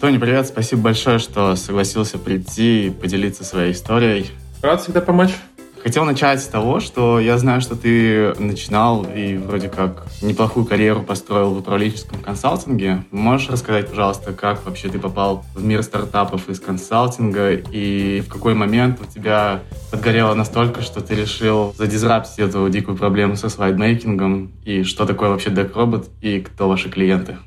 Тони, привет, спасибо большое, что согласился прийти и поделиться своей историей. Рад всегда помочь. Хотел начать с того, что я знаю, что ты начинал и вроде как неплохую карьеру построил в управленческом консалтинге. Можешь рассказать, пожалуйста, как вообще ты попал в мир стартапов из консалтинга и в какой момент у тебя подгорело настолько, что ты решил задизраптить эту дикую проблему со слайдмейкингом и что такое вообще DeckRobot и кто ваши клиенты?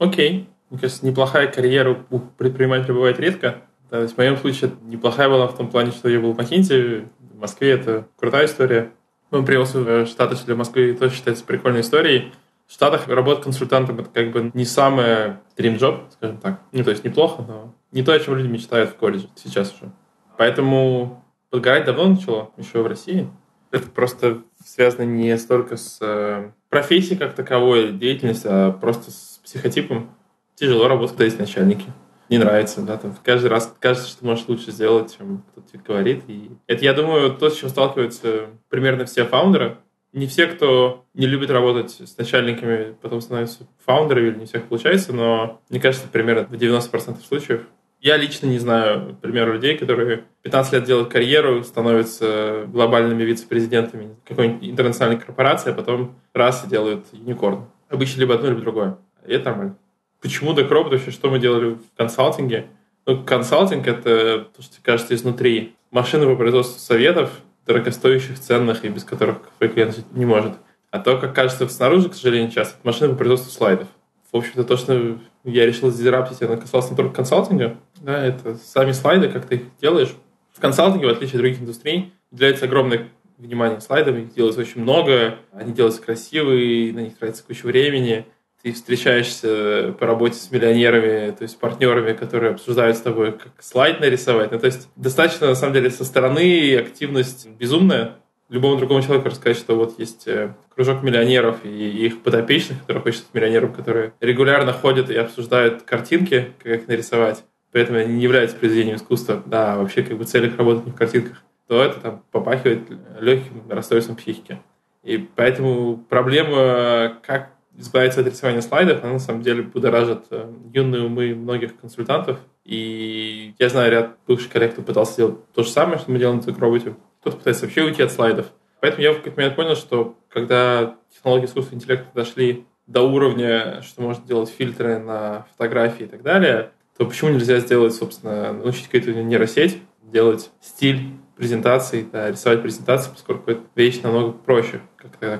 Окей. Мне кажется, неплохая карьера у предпринимателя бывает редко. То есть в моем случае неплохая была в том плане, что я был в McKinsey, Москве это крутая история. Мы привез в Штаты, что для Москвы тоже считается прикольной историей. В Штатах работа консультантом это как бы не самый dream job, скажем так. Ну, то есть неплохо, но не то, о чем люди мечтают в колледже сейчас уже. Поэтому подгорать давно начало, еще в России. Это просто связано не столько с э, профессией как таковой деятельностью, а просто с психотипом. Тяжело работать, когда есть начальники не нравится, да, там каждый раз кажется, что можешь лучше сделать, чем кто-то тебе говорит. И это, я думаю, то, с чем сталкиваются примерно все фаундеры. Не все, кто не любит работать с начальниками, потом становятся фаундерами, или не всех получается, но мне кажется, примерно в 90% случаев. Я лично не знаю примеров людей, которые 15 лет делают карьеру, становятся глобальными вице-президентами какой-нибудь интернациональной корпорации, а потом раз и делают юникорн. Обычно либо одно, либо другое. И это нормально. Почему Decrop, вообще, что мы делали в консалтинге? Ну, консалтинг — это то, что кажется изнутри. Машина по производству советов, дорогостоящих, ценных, и без которых твой клиент жить не может. А то, как кажется снаружи, к сожалению, часто, это машина по производству слайдов. В общем-то, то, что я решил дизраптить, я накасался не только консалтинга, да, это сами слайды, как ты их делаешь. В консалтинге, в отличие от других индустрий, уделяется огромное внимание слайдам, их делается очень много, они делаются красивые, на них тратится куча времени — ты встречаешься по работе с миллионерами, то есть партнерами, которые обсуждают с тобой, как слайд нарисовать. Ну, то есть достаточно, на самом деле, со стороны активность безумная. Любому другому человеку рассказать, что вот есть э, кружок миллионеров и их подопечных, которые хочет миллионерам, которые регулярно ходят и обсуждают картинки, как их нарисовать. При этом они не являются произведением искусства, да, вообще как бы цель их в картинках, то это там попахивает легким расстройством психики. И поэтому проблема, как избавиться от рисования слайдов, она на самом деле будоражит э, юные умы многих консультантов. И я знаю ряд бывших коллег, кто пытался сделать то же самое, что мы делаем на роботе. Кто-то пытается вообще уйти от слайдов. Поэтому я в какой-то момент понял, что когда технологии искусственного интеллекта дошли до уровня, что можно делать фильтры на фотографии и так далее, то почему нельзя сделать, собственно, научить какую-то нейросеть делать стиль презентации, да, рисовать презентации, поскольку это вещь намного проще, как тогда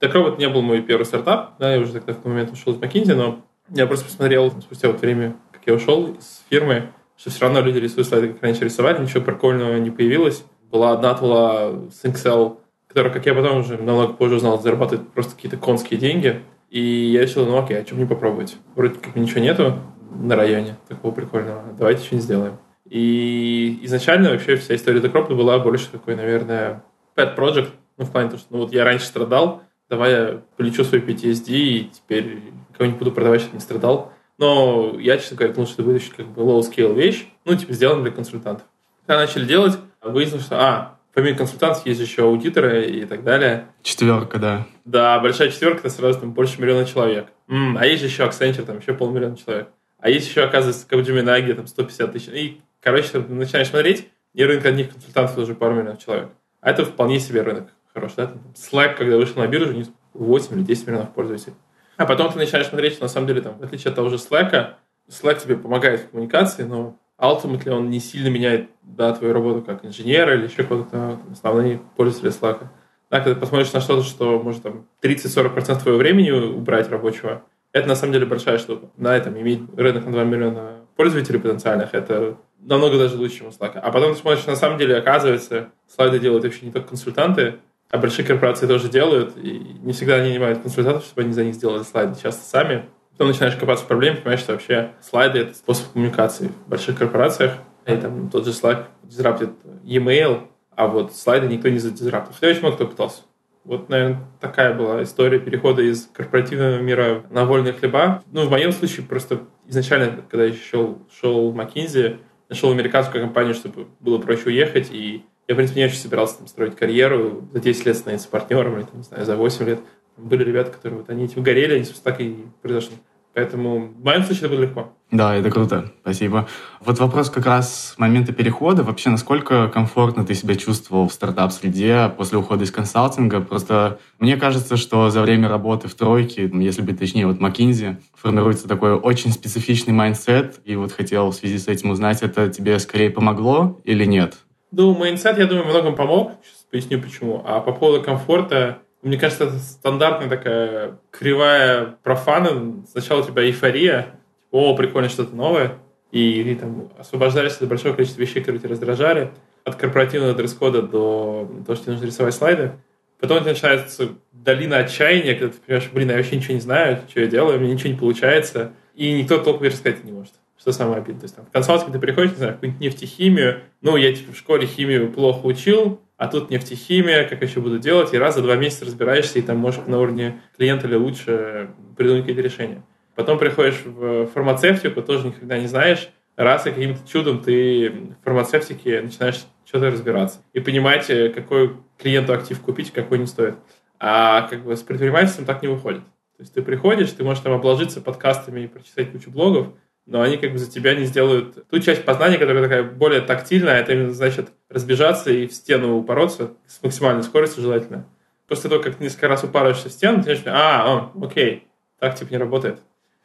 оказалось. TechRobot не был мой первый стартап, да, я уже тогда в тот момент ушел из McKinsey, но я просто посмотрел спустя вот время, как я ушел из фирмы, что все равно люди рисуют слайды, как раньше рисовали, ничего прикольного не появилось. Была одна тула с Excel, которая, как я потом уже намного позже узнал, зарабатывает просто какие-то конские деньги. И я решил, ну окей, а чем не попробовать? Вроде как ничего нету на районе такого прикольного. Давайте что-нибудь сделаем. И изначально вообще вся история Decropta была больше такой, наверное, pet project. Ну, в плане того, что ну, вот я раньше страдал, давай я полечу свой PTSD и теперь кого-нибудь буду продавать, чтобы не страдал. Но я, честно говоря, думал, что это будет как бы low-scale вещь, ну, типа, сделан для консультантов. Когда начали делать, выяснилось, что, а, помимо консультантов есть еще аудиторы и так далее. Четверка, да. Да, большая четверка, это сразу там больше миллиона человек. М-м, а есть же еще Accenture, там еще полмиллиона человек. А есть еще, оказывается, Capgemini, где там 150 тысяч. И, короче, начинаешь смотреть, и рынок одних консультантов уже пару миллионов человек. А это вполне себе рынок хорош, да? Slack, когда вышел на биржу, 8 или 10 миллионов пользователей. А потом ты начинаешь смотреть, что на самом деле, там, в отличие от того же Slack, Slack тебе помогает в коммуникации, но ultimately он не сильно меняет да, твою работу как инженера или еще кто-то, основные пользователи Slack. Да, когда ты посмотришь на что-то, что может там 30-40% твоего времени убрать рабочего, это на самом деле большая штука. На этом иметь рынок на 2 миллиона пользователей потенциальных, это намного даже лучше, чем у Slack. А потом ты смотришь, на самом деле, оказывается, слайды делают вообще не только консультанты, а большие корпорации тоже делают, и не всегда они нанимают консультантов, чтобы они за них сделали слайды, часто сами. Потом начинаешь копаться в проблеме, понимаешь, что вообще слайды — это способ коммуникации в больших корпорациях. И там тот же Slack дизраптит e-mail, а вот слайды никто не задизраптил. Хотя очень много кто пытался. Вот, наверное, такая была история перехода из корпоративного мира на вольные хлеба. Ну, в моем случае просто изначально, когда я шел, шел в McKinsey, нашел американскую компанию, чтобы было проще уехать, и я, в принципе, не очень собирался там, строить карьеру, за 10 лет становиться партнером, или, там, не знаю, за 8 лет. Были ребята, которые вот они этим горели, они, собственно, так и произошло. Поэтому в моем случае это было легко. Да, это круто. Спасибо. Вот вопрос как раз момента перехода. Вообще, насколько комфортно ты себя чувствовал в стартап-среде после ухода из консалтинга? Просто мне кажется, что за время работы в тройке, если быть точнее, вот McKinsey, формируется такой очень специфичный mindset. И вот хотел в связи с этим узнать, это тебе скорее помогло или нет? Ну, mindset, я думаю, многом помог. Сейчас поясню почему. А по поводу комфорта, мне кажется, это стандартная такая кривая профана. Сначала у тебя эйфория, типа, о, прикольно, что-то новое, и ты там освобождаешься от большого количества вещей, которые тебя раздражали, от корпоративного дресс-кода до того, что тебе нужно рисовать слайды. Потом начинается долина отчаяния, когда ты понимаешь, блин, я вообще ничего не знаю, что я делаю, мне ничего не получается, и никто толком рассказать не может. Что самое обидное. То есть там, в консалтинг ты приходишь, не знаю, какую-нибудь нефтехимию, ну, я типа в школе химию плохо учил, а тут нефтехимия, как еще буду делать, и раз за два месяца разбираешься, и там можешь на уровне клиента или лучше придумать какие-то решения. Потом приходишь в фармацевтику, тоже никогда не знаешь, раз и каким-то чудом ты в фармацевтике начинаешь что-то разбираться и понимать, э, какой клиенту актив купить, какой не стоит. А как бы с предпринимательством так не выходит. То есть ты приходишь, ты можешь там обложиться подкастами и прочитать кучу блогов, но они как бы за тебя не сделают ту часть познания, которая такая более тактильная, это именно значит разбежаться и в стену упороться с максимальной скоростью желательно. После того, как ты несколько раз упариваешься в стену, ты начинаешь, а, о, окей, так типа не работает.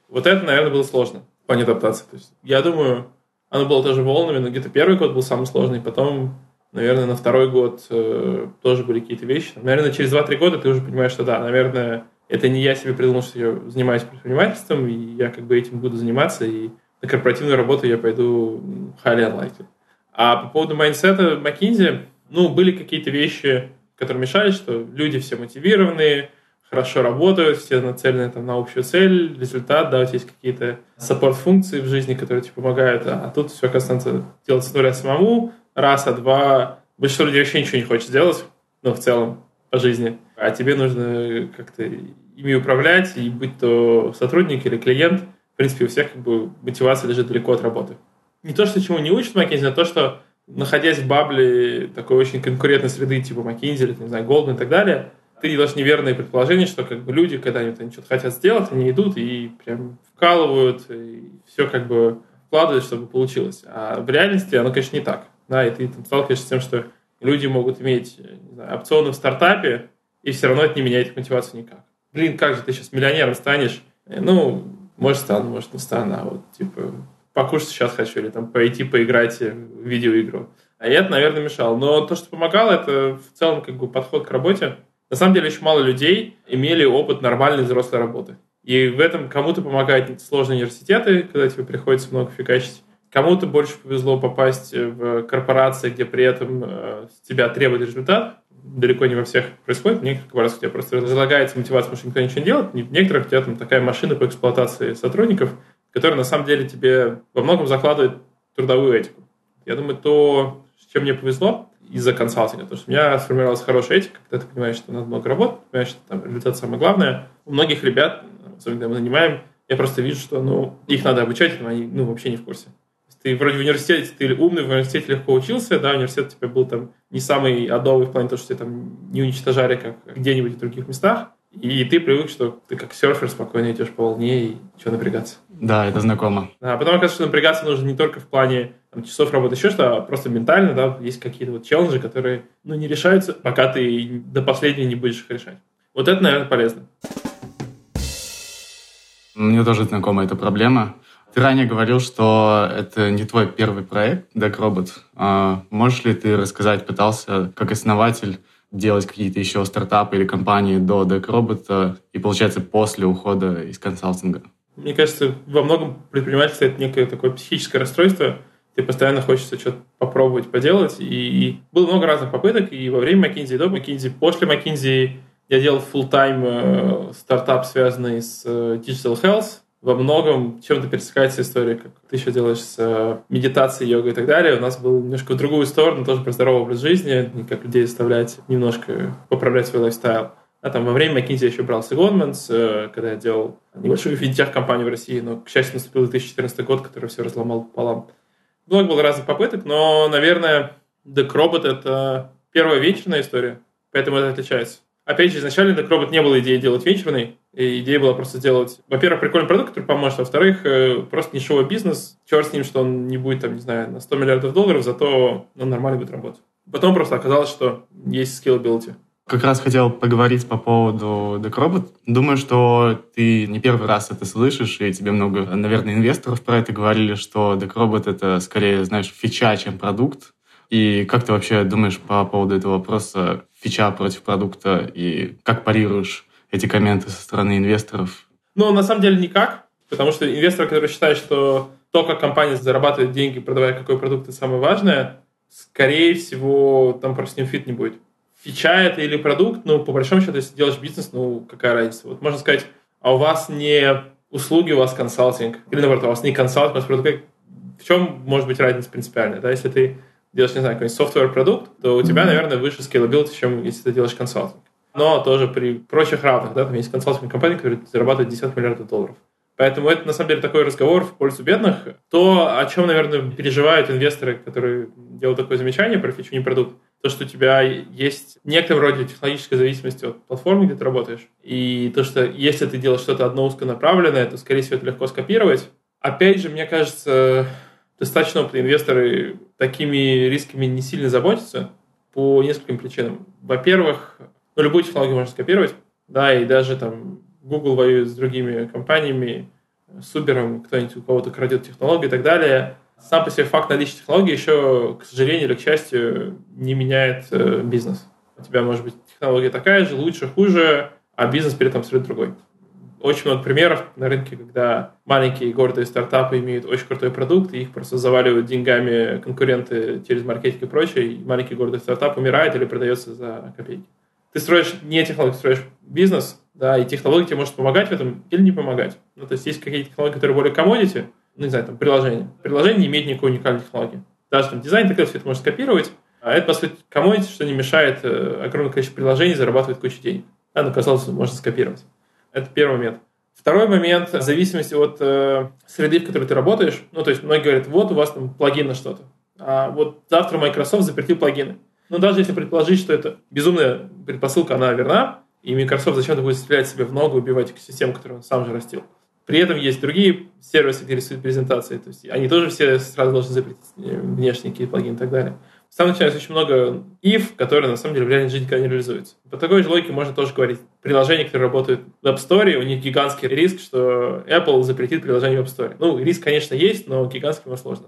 Вот это, наверное, было сложно в плане адаптации. То есть, я думаю, оно было тоже волнами, но где-то первый год был самый сложный, потом, наверное, на второй год э, тоже были какие-то вещи. Наверное, через 2-3 года ты уже понимаешь, что да, наверное, это не я себе придумал, что я занимаюсь предпринимательством, и я как бы этим буду заниматься, и на корпоративную работу я пойду highly unlikely. А по поводу майндсета McKinsey, ну, были какие-то вещи, которые мешали, что люди все мотивированные, хорошо работают, все нацелены там, на общую цель, результат, да, вот есть какие-то support-функции в жизни, которые тебе помогают, а тут все, оказывается, делать история самому, раз, а два, большинство людей вообще ничего не хочет сделать, ну, в целом, по жизни, а тебе нужно как-то ими управлять, и быть то сотрудник или клиент, в принципе, у всех как бы мотивация лежит далеко от работы. Не то, что чему не учат McKinsey, а то, что находясь в бабле такой очень конкурентной среды, типа McKinsey или, не знаю, Goldman и так далее, ты делаешь неверные предположения, что как бы люди, когда они что-то хотят сделать, они идут и прям вкалывают, и все как бы вкладывают, чтобы получилось. А в реальности оно, конечно, не так. Да, и ты там сталкиваешься с тем, что люди могут иметь знаю, опционы в стартапе, и все равно это не меняет их мотивацию никак. Блин, как же ты сейчас миллионером станешь? Ну, может, стану, может, не стану, а вот, типа, покушать сейчас хочу, или там пойти поиграть в видеоигру. А это, наверное, мешало. Но то, что помогало, это в целом как бы подход к работе. На самом деле очень мало людей имели опыт нормальной взрослой работы. И в этом кому-то помогают сложные университеты, когда тебе приходится много фигачить. Кому-то больше повезло попасть в корпорации, где при этом э, тебя требует результат. Далеко не во всех происходит. В некоторых корпорациях у тебя просто разлагается мотивация, потому что никто ничего не делает. В некоторых у тебя там такая машина по эксплуатации сотрудников, которая на самом деле тебе во многом закладывает трудовую этику. Я думаю, то, с чем мне повезло, из-за консалтинга. Потому что у меня сформировалась хорошая этика, когда ты понимаешь, что надо много работать, понимаешь, что там результат самое главное. У многих ребят, особенно когда мы нанимаем, я просто вижу, что ну, их надо обучать, но они ну, вообще не в курсе. Ты вроде в университете, ты умный, в университете легко учился, да, университет у тебя был там не самый адовый в плане того, что тебя там не уничтожали, как где-нибудь в других местах, и ты привык, что ты как серфер спокойно идешь по волне и что напрягаться. Да, это знакомо. А потом оказывается, что напрягаться нужно не только в плане там, часов работы, еще что, а просто ментально, да, есть какие-то вот челленджи, которые, ну, не решаются, пока ты до последнего не будешь их решать. Вот это, наверное, полезно. Мне тоже знакома эта проблема. Ты ранее говорил, что это не твой первый проект, Deck. А можешь ли ты рассказать, пытался как основатель делать какие-то еще стартапы или компании до Deck Robot и, получается, после ухода из консалтинга? Мне кажется, во многом предпринимательство — это некое такое психическое расстройство. Ты постоянно хочется что-то попробовать, поделать. И было много разных попыток. И во время McKinsey, и до McKinsey, после McKinsey я делал full-time э, стартап, связанный с э, Digital Health. Во многом чем-то пересекается история, как ты еще делаешь с э, медитацией, йогой и так далее. У нас был немножко в другую сторону, тоже про здоровый образ жизни, как людей заставлять немножко поправлять свой лайфстайл. А там во время McKinsey еще брался Goldman's, э, когда я делал небольшую финтех-компанию в России, но, к счастью, наступил 2014 год, который все разломал пополам. Много было разных попыток, но, наверное, Robot — это первая вечерная история, поэтому это отличается. Опять же, изначально Robot не было идеи делать вечерный, И идея была просто сделать, во-первых, прикольный продукт, который поможет, во-вторых, э, просто нишевой бизнес. Черт с ним, что он не будет, там, не знаю, на 100 миллиардов долларов, зато он нормально будет работать. Потом просто оказалось, что есть scalability. Как раз хотел поговорить по поводу DeckRobot. Думаю, что ты не первый раз это слышишь, и тебе много, наверное, инвесторов про это говорили, что DeckRobot — это скорее, знаешь, фича, чем продукт. И как ты вообще думаешь по поводу этого вопроса фича против продукта, и как парируешь эти комменты со стороны инвесторов? Ну, на самом деле никак, потому что инвестор, который считает, что то, как компания зарабатывает деньги, продавая какой продукт, это самое важное, скорее всего, там просто с ним fit не будет. Фича это или продукт, ну, по большому счету, если делаешь бизнес, ну, какая разница? Вот можно сказать, а у вас не услуги, у вас консалтинг, или наоборот, у вас не консалтинг, у вас продукт. В чем может быть разница принципиальная? Да? Если ты делаешь, не знаю, какой-нибудь софтвер-продукт, то у тебя, наверное, выше scalability, чем если ты делаешь консалтинг. Но тоже при прочих равных, да, там есть консалтинг компании, которые зарабатывают 10 миллиардов долларов. Поэтому это, на самом деле, такой разговор в пользу бедных. То, о чем, наверное, переживают инвесторы, которые делают такое замечание про фичу, не продукт, то, что у тебя есть в некотором роде технологическая зависимость от платформы, где ты работаешь. И то, что если ты делаешь что-то одно узконаправленное, то, скорее всего, это легко скопировать. Опять же, мне кажется, достаточно опытные инвесторы такими рисками не сильно заботятся по нескольким причинам. Во-первых, ну, любую технологию можно скопировать, да, и даже там Google воюет с другими компаниями, с Uber, кто-нибудь у кого-то крадет технологии и так далее. Сам по себе факт наличия технологии еще, к сожалению или к счастью, не меняет э, бизнес. У тебя может быть технология такая же, лучше, хуже, а бизнес при этом абсолютно другой очень много примеров на рынке, когда маленькие гордые стартапы имеют очень крутой продукт, и их просто заваливают деньгами конкуренты через маркетинг и прочее, и маленький гордый стартап умирает или продается за копейки. Ты строишь не технологию, строишь бизнес, да, и технология тебе может помогать в этом или не помогать. Ну, то есть есть какие-то технологии, которые более commodity, ну, не знаю, там, приложение. Приложение не имеет никакой уникальной технологии. Даже там дизайн, так все это можно скопировать, а это, по сути, commodity, что не мешает э, огромное количество приложений зарабатывать кучу денег. А, ну, казалось, можно скопировать. Это первый момент. Второй момент, в зависимости от э, среды, в которой ты работаешь, ну, то есть многие говорят, вот у вас там плагин на что-то, а вот завтра Microsoft запретил плагины. Но даже если предположить, что это безумная предпосылка, она верна, и Microsoft зачем-то будет стрелять себе в ногу, убивать экосистему, которую он сам же растил. При этом есть другие сервисы, где рисуют презентации, то есть они тоже все сразу должны запретить э, внешние какие-то плагины и так далее. Там начинается очень много if, которые на самом деле в реальной жизни никогда не реализуются. По такой же логике можно тоже говорить. Приложения, которые работают в App Store, у них гигантский риск, что Apple запретит приложение в App Store. Ну, риск, конечно, есть, но гигантский его сложно.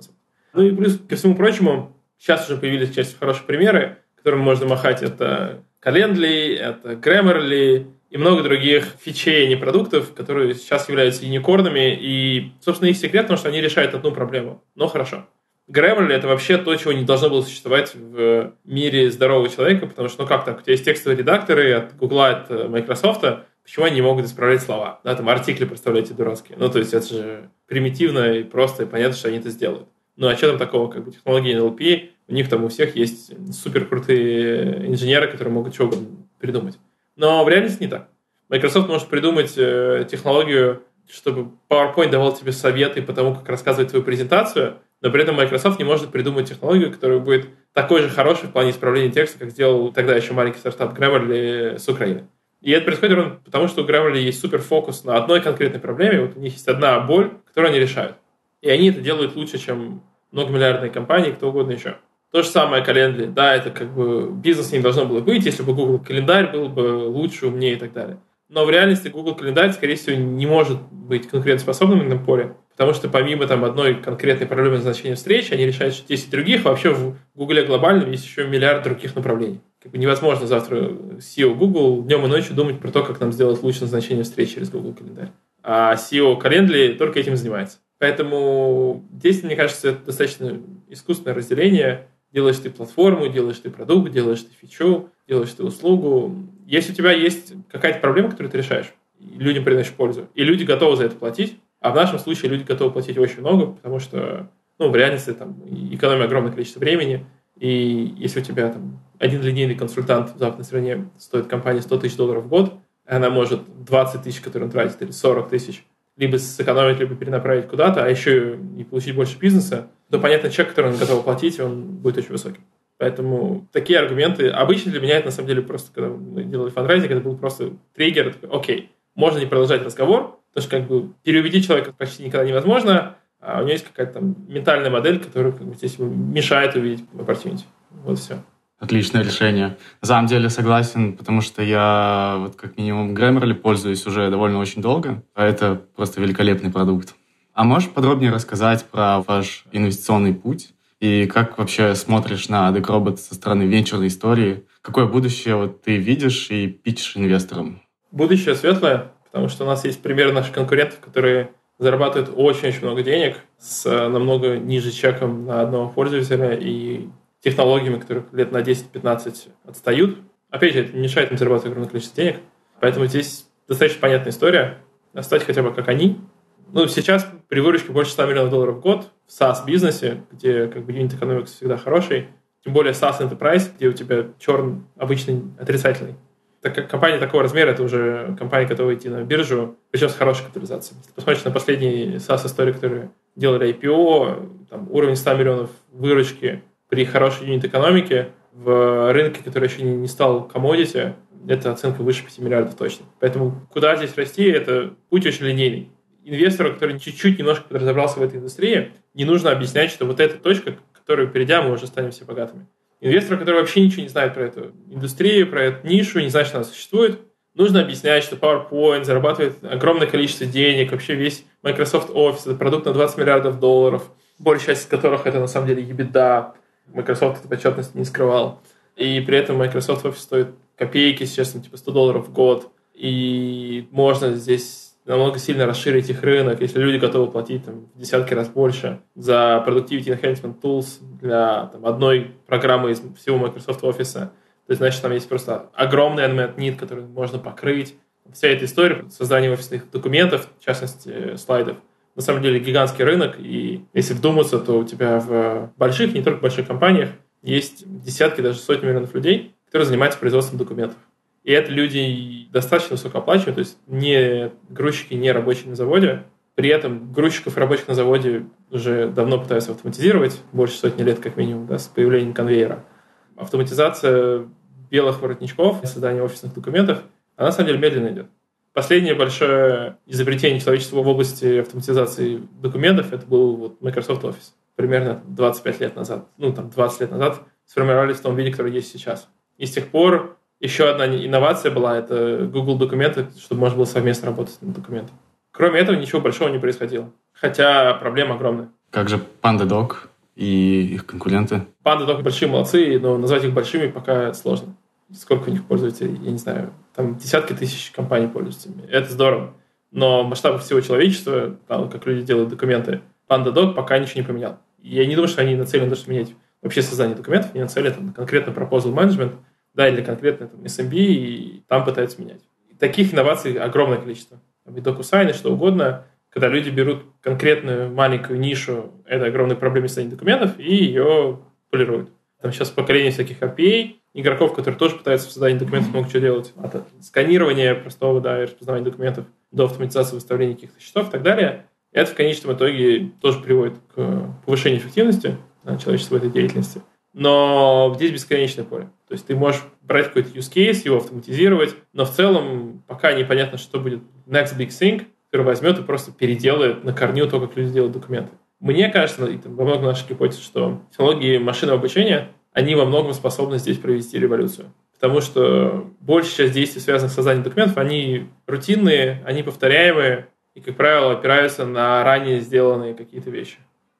Ну и плюс ко всему прочему, сейчас уже появились часть хорошие примеры, которыми можно махать. Это Calendly, это Grammarly и много других фичей, а не продуктов, которые сейчас являются юникорнами. И, собственно, их секрет, потому что они решают одну проблему. Но хорошо. Grammarly — это вообще то, чего не должно было существовать в мире здорового человека, потому что, ну как так, у тебя есть текстовые редакторы от Google, от Microsoft, почему они не могут исправлять слова? Да, там артикли, представляете, дурацкие. Ну, то есть это же примитивно и просто, и понятно, что они это сделают. Ну, а что там такого, как бы технологии NLP, у них там у всех есть супер крутые инженеры, которые могут что угодно придумать. Но в реальности не так. Microsoft может придумать э, технологию, чтобы PowerPoint давал тебе советы по тому, как рассказывать твою презентацию, но при этом Microsoft не может придумать технологию, которая будет такой же хорошей в плане исправления текста, как сделал тогда еще маленький стартап Grammarly с Украины. И это происходит ровно потому, что у Grammarly есть супер фокус на одной конкретной проблеме, вот у них есть одна боль, которую они решают. И они это делают лучше, чем многомиллиардные компании, кто угодно еще. То же самое Calendly. Да, это как бы бизнес не должно было быть, если бы Google календарь был бы лучше, умнее и так далее. Но в реальности Google календарь, скорее всего, не может быть конкурентоспособным на этом поле, потому что помимо там одной конкретной проблемы назначения встречи, они решают 10 других. Вообще в Google глобальном есть еще миллиард других направлений. Как бы невозможно завтра SEO Google днем и ночью думать про то, как нам сделать лучше назначение встречи через Google календарь. А SEO Calendly только этим занимается. Поэтому здесь, мне кажется, это достаточно искусственное разделение. Делаешь ты платформу, делаешь ты продукт, делаешь ты фичу, делаешь ты услугу. Если у тебя есть какая-то проблема, которую ты решаешь, людям приносишь пользу, и люди готовы за это платить, а в нашем случае люди готовы платить очень много, потому что ну, в реальности там экономия огромное количество времени, и если у тебя там один линейный консультант в западной стране стоит компании 100 тысяч долларов в год, она может 20 тысяч, которые он тратит, или 40 тысяч, либо сэкономить, либо перенаправить куда-то, а еще и получить больше бизнеса, то, понятно, чек, который он готов платить, он будет очень высоким. Поэтому такие аргументы... Обычно для меня это, на самом деле, просто, когда мы делали фандрайзинг, это был просто триггер. Такой, окей, можно не продолжать разговор, потому что как бы переубедить человека почти никогда невозможно, а у него есть какая-то там ментальная модель, которая как бы, здесь мешает увидеть opportunity. Вот все. Отличное решение. На самом деле согласен, потому что я вот как минимум Grammarly пользуюсь уже довольно очень долго, а это просто великолепный продукт. А можешь подробнее рассказать про ваш инвестиционный путь и как вообще смотришь на Decrobot со стороны венчурной истории? Какое будущее вот ты видишь и питчешь инвесторам? Будущее светлое, потому что у нас есть пример наших конкурентов, которые зарабатывают очень-очень много денег с э, намного ниже чеком на одного пользователя и технологиями, которые лет на 10-15 отстают. Опять же, это не мешает им зарабатывать огромное количество денег. Поэтому здесь достаточно понятная история. Стать хотя бы как они. Ну, сейчас при выручке больше 100 миллионов долларов в год в SaaS-бизнесе, где как бы юнит экономикс всегда хороший, тем более SaaS Enterprise, где у тебя черн обычный отрицательный, так как компания такого размера, это уже компания, готова идти на биржу, причем с хорошей капитализацией. Если посмотришь на последние SaaS-истории, которые делали IPO, там, уровень 100 миллионов выручки при хорошей юнит-экономике в рынке, который еще не стал комодити, это оценка выше 5 миллиардов точно. Поэтому куда здесь расти, это путь очень линейный. Инвестору, который чуть-чуть немножко разобрался в этой индустрии, не нужно объяснять, что вот эта точка, которую перейдя, мы уже станем все богатыми. Инвестору, который вообще ничего не знает про эту индустрию, про эту нишу, не знает, что она существует, нужно объяснять, что PowerPoint зарабатывает огромное количество денег, вообще весь Microsoft Office, это продукт на 20 миллиардов долларов, большая часть из которых это на самом деле EBITDA. Microsoft эту отчетность не скрывал. И при этом Microsoft Office стоит копейки, сейчас типа 100 долларов в год. И можно здесь намного сильно расширить их рынок, если люди готовы платить там, в десятки раз больше за Productivity Enhancement Tools для там, одной программы из всего Microsoft Office. То есть, значит, там есть просто огромный unmet need, который можно покрыть. Вся эта история создания офисных документов, в частности, слайдов, на самом деле гигантский рынок, и если вдуматься, то у тебя в больших, не только больших компаниях, есть десятки, даже сотни миллионов людей, которые занимаются производством документов. И это люди достаточно высокооплачиваемые, то есть не грузчики, не рабочие на заводе. При этом грузчиков и рабочих на заводе уже давно пытаются автоматизировать, больше сотни лет как минимум, да, с появлением конвейера. Автоматизация белых воротничков, создание офисных документов, она на самом деле медленно идет. Последнее большое изобретение человечества в области автоматизации документов это был вот Microsoft Office. Примерно 25 лет назад, ну там 20 лет назад сформировались в том виде, который есть сейчас. И с тех пор еще одна инновация была, это Google документы, чтобы можно было совместно работать над документом. Кроме этого ничего большого не происходило. Хотя проблема огромная. Как же PandaDoc и их конкуренты? PandaDoc большие молодцы, но назвать их большими пока сложно. Сколько у них пользователей, я не знаю. Там десятки тысяч компаний пользуются ими. Это здорово. Но масштаб всего человечества, там, как люди делают документы, PandaDoc пока ничего не поменял. Я не думаю, что они нацелены на то, менять вообще создание документов, они нацелены конкретно proposal management, да, или конкретно там, SMB, и там пытаются менять. И таких инноваций огромное количество. Там и DocuSign, и что угодно, когда люди берут конкретную маленькую нишу этой огромной проблемы создания документов и ее полируют. Там сейчас поколение всяких API, игроков, которые тоже пытаются в создании документов много чего делать. От сканирования простого, да, и распознавания документов до автоматизации выставления каких-то счетов и так далее. Это в конечном итоге тоже приводит к повышению эффективности человечества в этой деятельности. Но здесь бесконечное поле. То есть ты можешь брать какой-то use case, его автоматизировать, но в целом пока непонятно, что будет next big thing, который возьмет и просто переделает на корню то, как люди делают документы. Мне кажется, и там, во многом наших гипотез, что технологии машинного обучения, они во многом способны здесь провести революцию. Потому что большая часть действий, связанных с созданием документов, они рутинные, они повторяемые и, как правило, опираются на ранее сделанные какие-то вещи.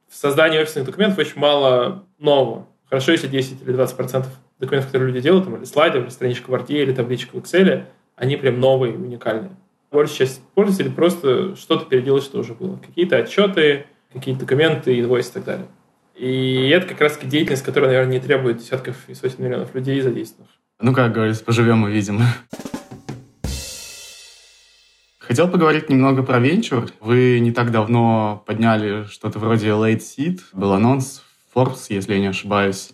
В создании офисных документов очень мало нового. Хорошо, если 10 или 20 процентов документов, которые люди делают, там, или слайды, или страничка в Word, или табличка в Excel, они прям новые, уникальные. Большая часть пользователей просто что-то переделать, что уже было. Какие-то отчеты, какие-то документы, инвойсы и так далее. И это как раз деятельность, которая, наверное, не требует десятков и сотен миллионов людей задействованных. Ну, как говорится, поживем увидим. Хотел поговорить немного про венчур. Вы не так давно подняли что-то вроде Late Seed. Был анонс Forbes, если я не ошибаюсь.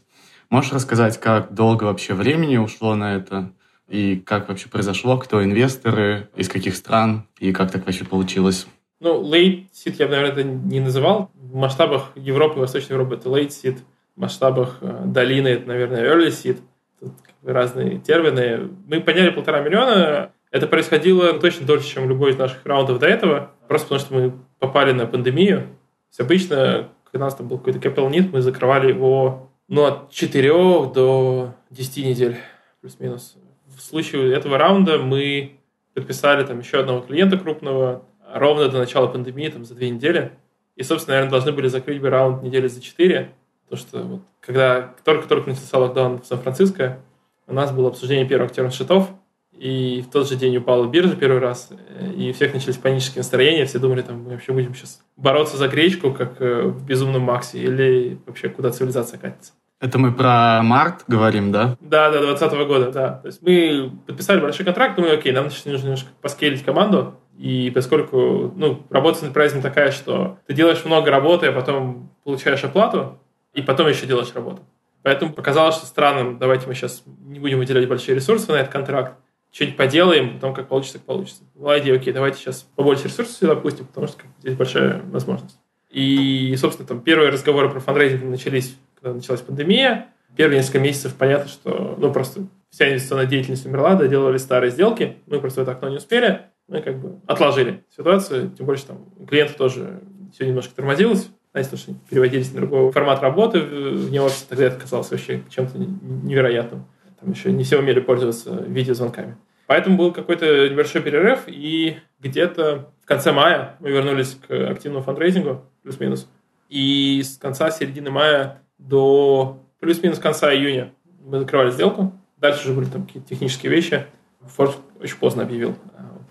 Можешь рассказать, как долго вообще времени ушло на это? И как вообще произошло? Кто инвесторы? Из каких стран? И как так вообще получилось? Ну, seed я бы, наверное, это не называл. В масштабах Европы Восточной Европы это seed. В масштабах э, долины это, наверное, early seed. Тут разные термины. Мы подняли полтора миллиона. Это происходило точно дольше, чем любой из наших раундов до этого, просто потому что мы попали на пандемию. То есть обычно, когда у нас там был какой-то capital need, мы закрывали его ну, от 4 до 10 недель, плюс-минус. В случае этого раунда мы подписали там еще одного клиента крупного ровно до начала пандемии, там, за две недели. И, собственно, наверное, должны были закрыть бы раунд недели за четыре, потому что вот, когда только-только начался локдаун в Сан-Франциско, у нас было обсуждение первых терм-счетов, и в тот же день упала биржа первый раз, и у всех начались панические настроения, все думали, там, мы вообще будем сейчас бороться за гречку, как э, в «Безумном Максе», или вообще куда цивилизация катится. Это мы про март говорим, да? Да, да, 2020 года, да. То есть мы подписали большой контракт, думали, окей, нам нужно немножко поскелить команду, и поскольку ну, работа с enterprise такая, что ты делаешь много работы, а потом получаешь оплату, и потом еще делаешь работу. Поэтому показалось, что странным, давайте мы сейчас не будем выделять большие ресурсы на этот контракт, что-нибудь поделаем, потом как получится, так получится. Была идея, окей, давайте сейчас побольше ресурсов сюда пустим, потому что здесь большая возможность. И, собственно, там первые разговоры про фандрейзинг начались, когда началась пандемия. Первые несколько месяцев понятно, что ну, просто вся инвестиционная деятельность умерла, доделали старые сделки, мы просто в это окно не успели мы как бы отложили ситуацию, тем что там у клиентов тоже все немножко тормозилось, знаете, потому что переводились на другой формат работы вне офиса, тогда это казалось вообще чем-то невероятным. Там еще не все умели пользоваться видеозвонками. Поэтому был какой-то небольшой перерыв, и где-то в конце мая мы вернулись к активному фандрейзингу, плюс-минус. И с конца середины мая до плюс-минус конца июня мы закрывали сделку. Дальше уже были там какие-то технические вещи. Форд очень поздно объявил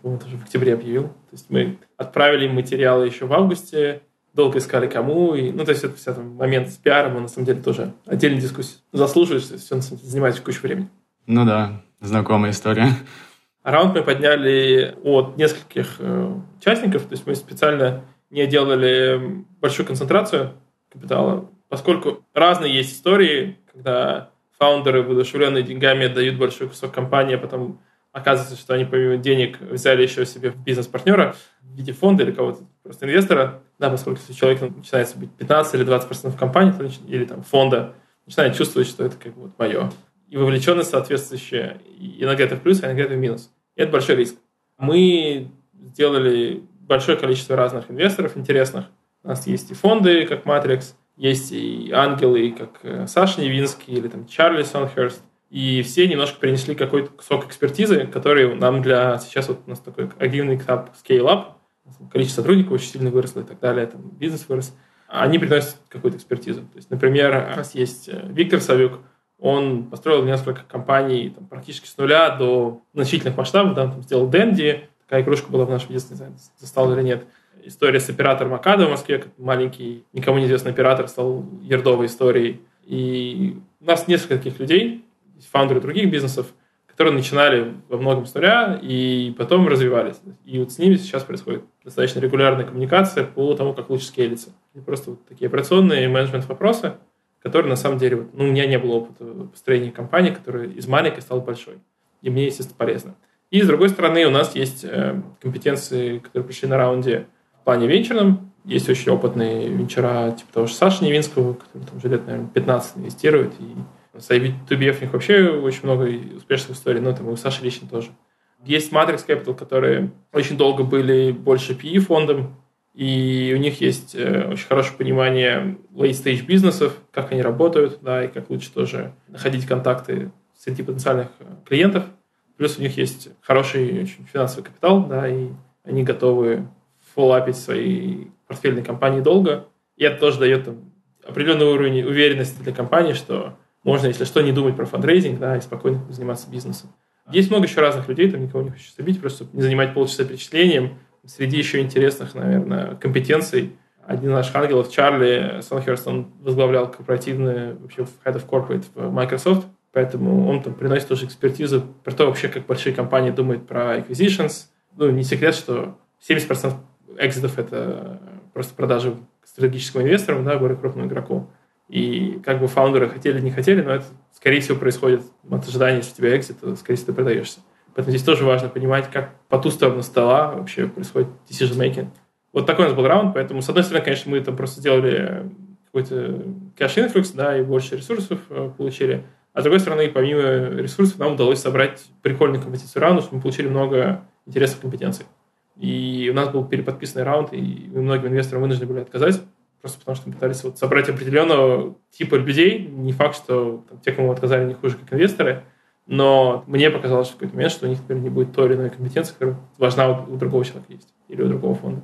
по-моему, даже в октябре объявил. То есть мы отправили им материалы еще в августе, долго искали кому, и, ну, то есть это вся там момент с пиаром, он на самом деле тоже отдельной дискуссии заслуживает, что все на самом деле занимает кучу времени. Ну да, знакомая история. Раунд мы подняли от нескольких э, участников, то есть мы специально не делали большую концентрацию капитала, поскольку разные есть истории, когда фаундеры, воодушевленные деньгами, дают большой кусок компании, а потом оказывается, что они помимо денег взяли еще себе бизнес-партнера в виде фонда или кого-то, просто инвестора, да, поскольку если человек начинает быть 15 или 20% в компании или там фонда, начинает чувствовать, что это как бы вот мое. И вовлеченность соответствующая. И иногда это в плюс, а иногда это в минус. И это большой риск. Мы сделали большое количество разных инвесторов интересных. У нас есть и фонды, как Matrix, есть и ангелы, как э, Саша Невинский или там Чарли Сонхерст, и все немножко принесли какой-то кусок экспертизы, который нам для... Сейчас вот у нас такой активный этап scale-up, количество сотрудников очень сильно выросло и так далее, там бизнес вырос. Они приносят какую-то экспертизу. То есть, например, у нас есть э, Виктор Савюк, он построил несколько компаний там, практически с нуля до значительных масштабов, да, там, сделал Дэнди, такая игрушка была в нашем детстве, не знаю, застал или нет. История с оператором Акада в Москве, маленький, никому неизвестный оператор, стал ердовой историей. И у нас несколько таких людей, фаундеры других бизнесов, которые начинали во многом с нуля и потом развивались. И вот с ними сейчас происходит достаточно регулярная коммуникация по тому, как лучше скейлиться. И просто вот такие операционные и менеджмент вопросы, которые на самом деле, вот, ну, у меня не было опыта построения компании, которая из маленькой стала большой. И мне, естественно, полезно. И с другой стороны, у нас есть э, компетенции, которые пришли на раунде в плане венчурном. Есть очень опытные венчура, типа того же Саши Невинского, который там уже лет, наверное, 15 инвестирует и с IB2B у них вообще очень много успешных историй, но там у Саши лично тоже. Есть Matrix Capital, которые очень долго были больше PE фондом, и у них есть э, очень хорошее понимание late-stage бизнесов, как они работают, да, и как лучше тоже находить контакты среди потенциальных э, клиентов. Плюс у них есть хороший очень финансовый капитал, да, и они готовы фоллапить свои портфельные компании долго. И это тоже дает там, определенный уровень уверенности для компании, что можно, если что, не думать про фандрейзинг, да, и спокойно заниматься бизнесом. Есть много еще разных людей, там никого не хочу забыть, просто не занимать полчаса перечислением. Среди еще интересных, наверное, компетенций один из наших ангелов, Чарли Сонхерст, он возглавлял корпоративные, вообще Head of Corporate в Microsoft, поэтому он там приносит тоже экспертизу про то вообще, как большие компании думают про acquisitions. Ну, не секрет, что 70% экзитов — это просто продажи стратегическому инвестору, да, более крупному игроку. И как бы фаундеры хотели, не хотели, но это, скорее всего, происходит от ожидания, что у тебя экзит, то, скорее всего, ты продаешься. Поэтому здесь тоже важно понимать, как по ту сторону стола вообще происходит decision-making. Вот такой у нас был раунд, поэтому, с одной стороны, конечно, мы там просто сделали какой-то influx, да, и больше ресурсов э, получили. А с другой стороны, помимо ресурсов, нам удалось собрать прикольный компетенцию раунд, что мы получили много интересных компетенций. И у нас был переподписанный раунд, и многим инвесторам вынуждены были отказать, просто потому что мы пытались вот собрать определенного типа людей. Не факт, что там, те, кому отказали, не хуже, как инвесторы, но мне показалось в какой-то момент, что у них теперь не будет той или иной компетенции, которая важна у, у другого человека есть или у другого фонда.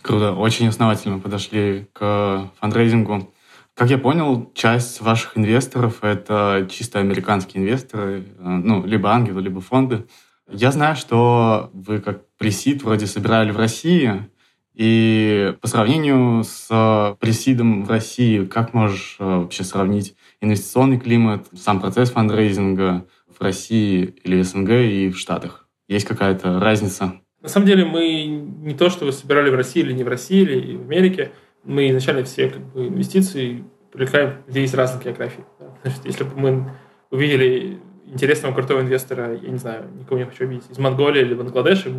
Круто. Очень основательно подошли к фандрейзингу. Как я понял, часть ваших инвесторов — это чисто американские инвесторы, э, ну, либо ангелы, либо фонды. Я знаю, что вы как пресид вроде собирали в России, и по сравнению с пресидом в России, как можешь э, вообще сравнить инвестиционный климат, сам процесс фандрейзинга в России или СНГ и в Штатах? Есть какая-то разница? На самом деле мы не то, что вы собирали в России или не в России, или в Америке, мы изначально все как бы, инвестиции привлекаем людей из. Да? Значит, если бы мы увидели интересного крутого инвестора, я не знаю, никого не хочу обидеть, из Монголии или Бангладеша,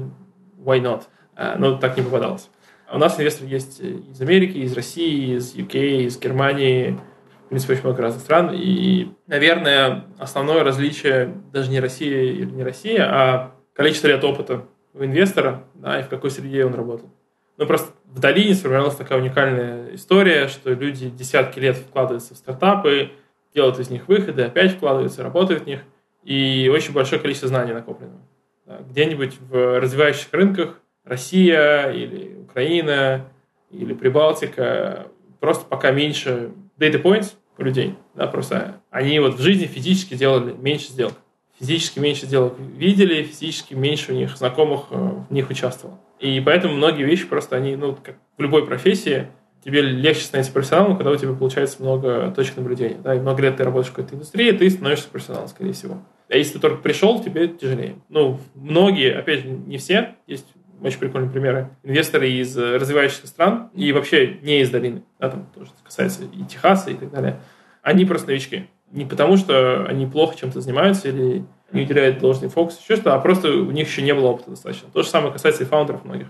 why not? А, но так не попадалось. А у нас инвесторы есть из Америки, из России, из UK, из Германии, в принципе, очень много разных стран. И, наверное, основное различие даже не Россия или не Россия, а количество лет опыта у инвестора, да, и в какой среде он работал. Ну, просто в долине сформировалась такая уникальная история, что люди десятки лет вкладываются в стартапы, делают из них выходы, опять вкладываются, работают в них, и очень большое количество знаний накоплено. Да, где-нибудь в развивающихся рынках Россия или Украина или Прибалтика просто пока меньше data points у людей, да, просто они вот в жизни физически делали меньше сделок физически меньше сделок видели, физически меньше у них знакомых э, в них участвовало. И поэтому многие вещи просто, они, ну, как в любой профессии, тебе легче становиться профессионалом, когда у тебя получается много точек наблюдения. Да, и много лет ты работаешь в какой-то индустрии, ты становишься профессионалом, скорее всего. А если ты только пришел, тебе тяжелее. Ну, многие, опять же, не все, есть очень прикольные примеры. Инвесторы из развивающихся стран и вообще не из долины, да, там тоже касается и Техаса и так далее, они просто новички не потому, что они плохо чем-то занимаются или не уделяют должный фокус, еще что, а просто у них еще не было опыта достаточно. То же самое касается и фаундеров многих.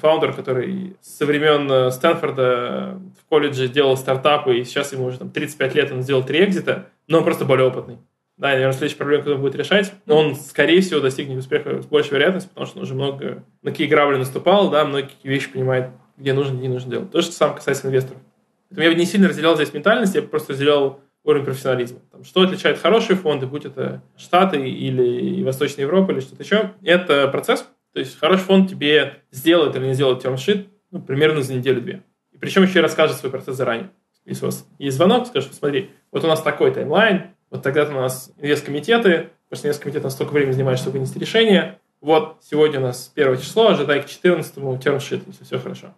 Фаундер, который со времен э, Стэнфорда в колледже делал стартапы, и сейчас ему уже там, 35 лет, он сделал три экзита, но он просто более опытный. Да, наверное, следующая проблема, которую он будет решать, он, скорее всего, достигнет успеха с большей вероятностью, потому что он уже много на какие грабли наступал, да, многие вещи понимает, где нужно, где не нужно делать. То же самое касается инвесторов. Поэтому я бы не сильно разделял здесь ментальность, я бы просто разделял уровень профессионализма. Там, что отличает хорошие фонды, будь это Штаты или Восточная Европа или что-то еще, это процесс. То есть хороший фонд тебе сделает или не сделает термшит ну, примерно за неделю-две. И причем еще и расскажет свой процесс заранее. Если у вас есть звонок, скажет, смотри, вот у нас такой таймлайн, вот тогда-то у нас инвесткомитеты, потому что инвесткомитет у нас столько времени занимает, чтобы вынести решение. Вот сегодня у нас первое число, ожидай к 14-му термшит, если все хорошо.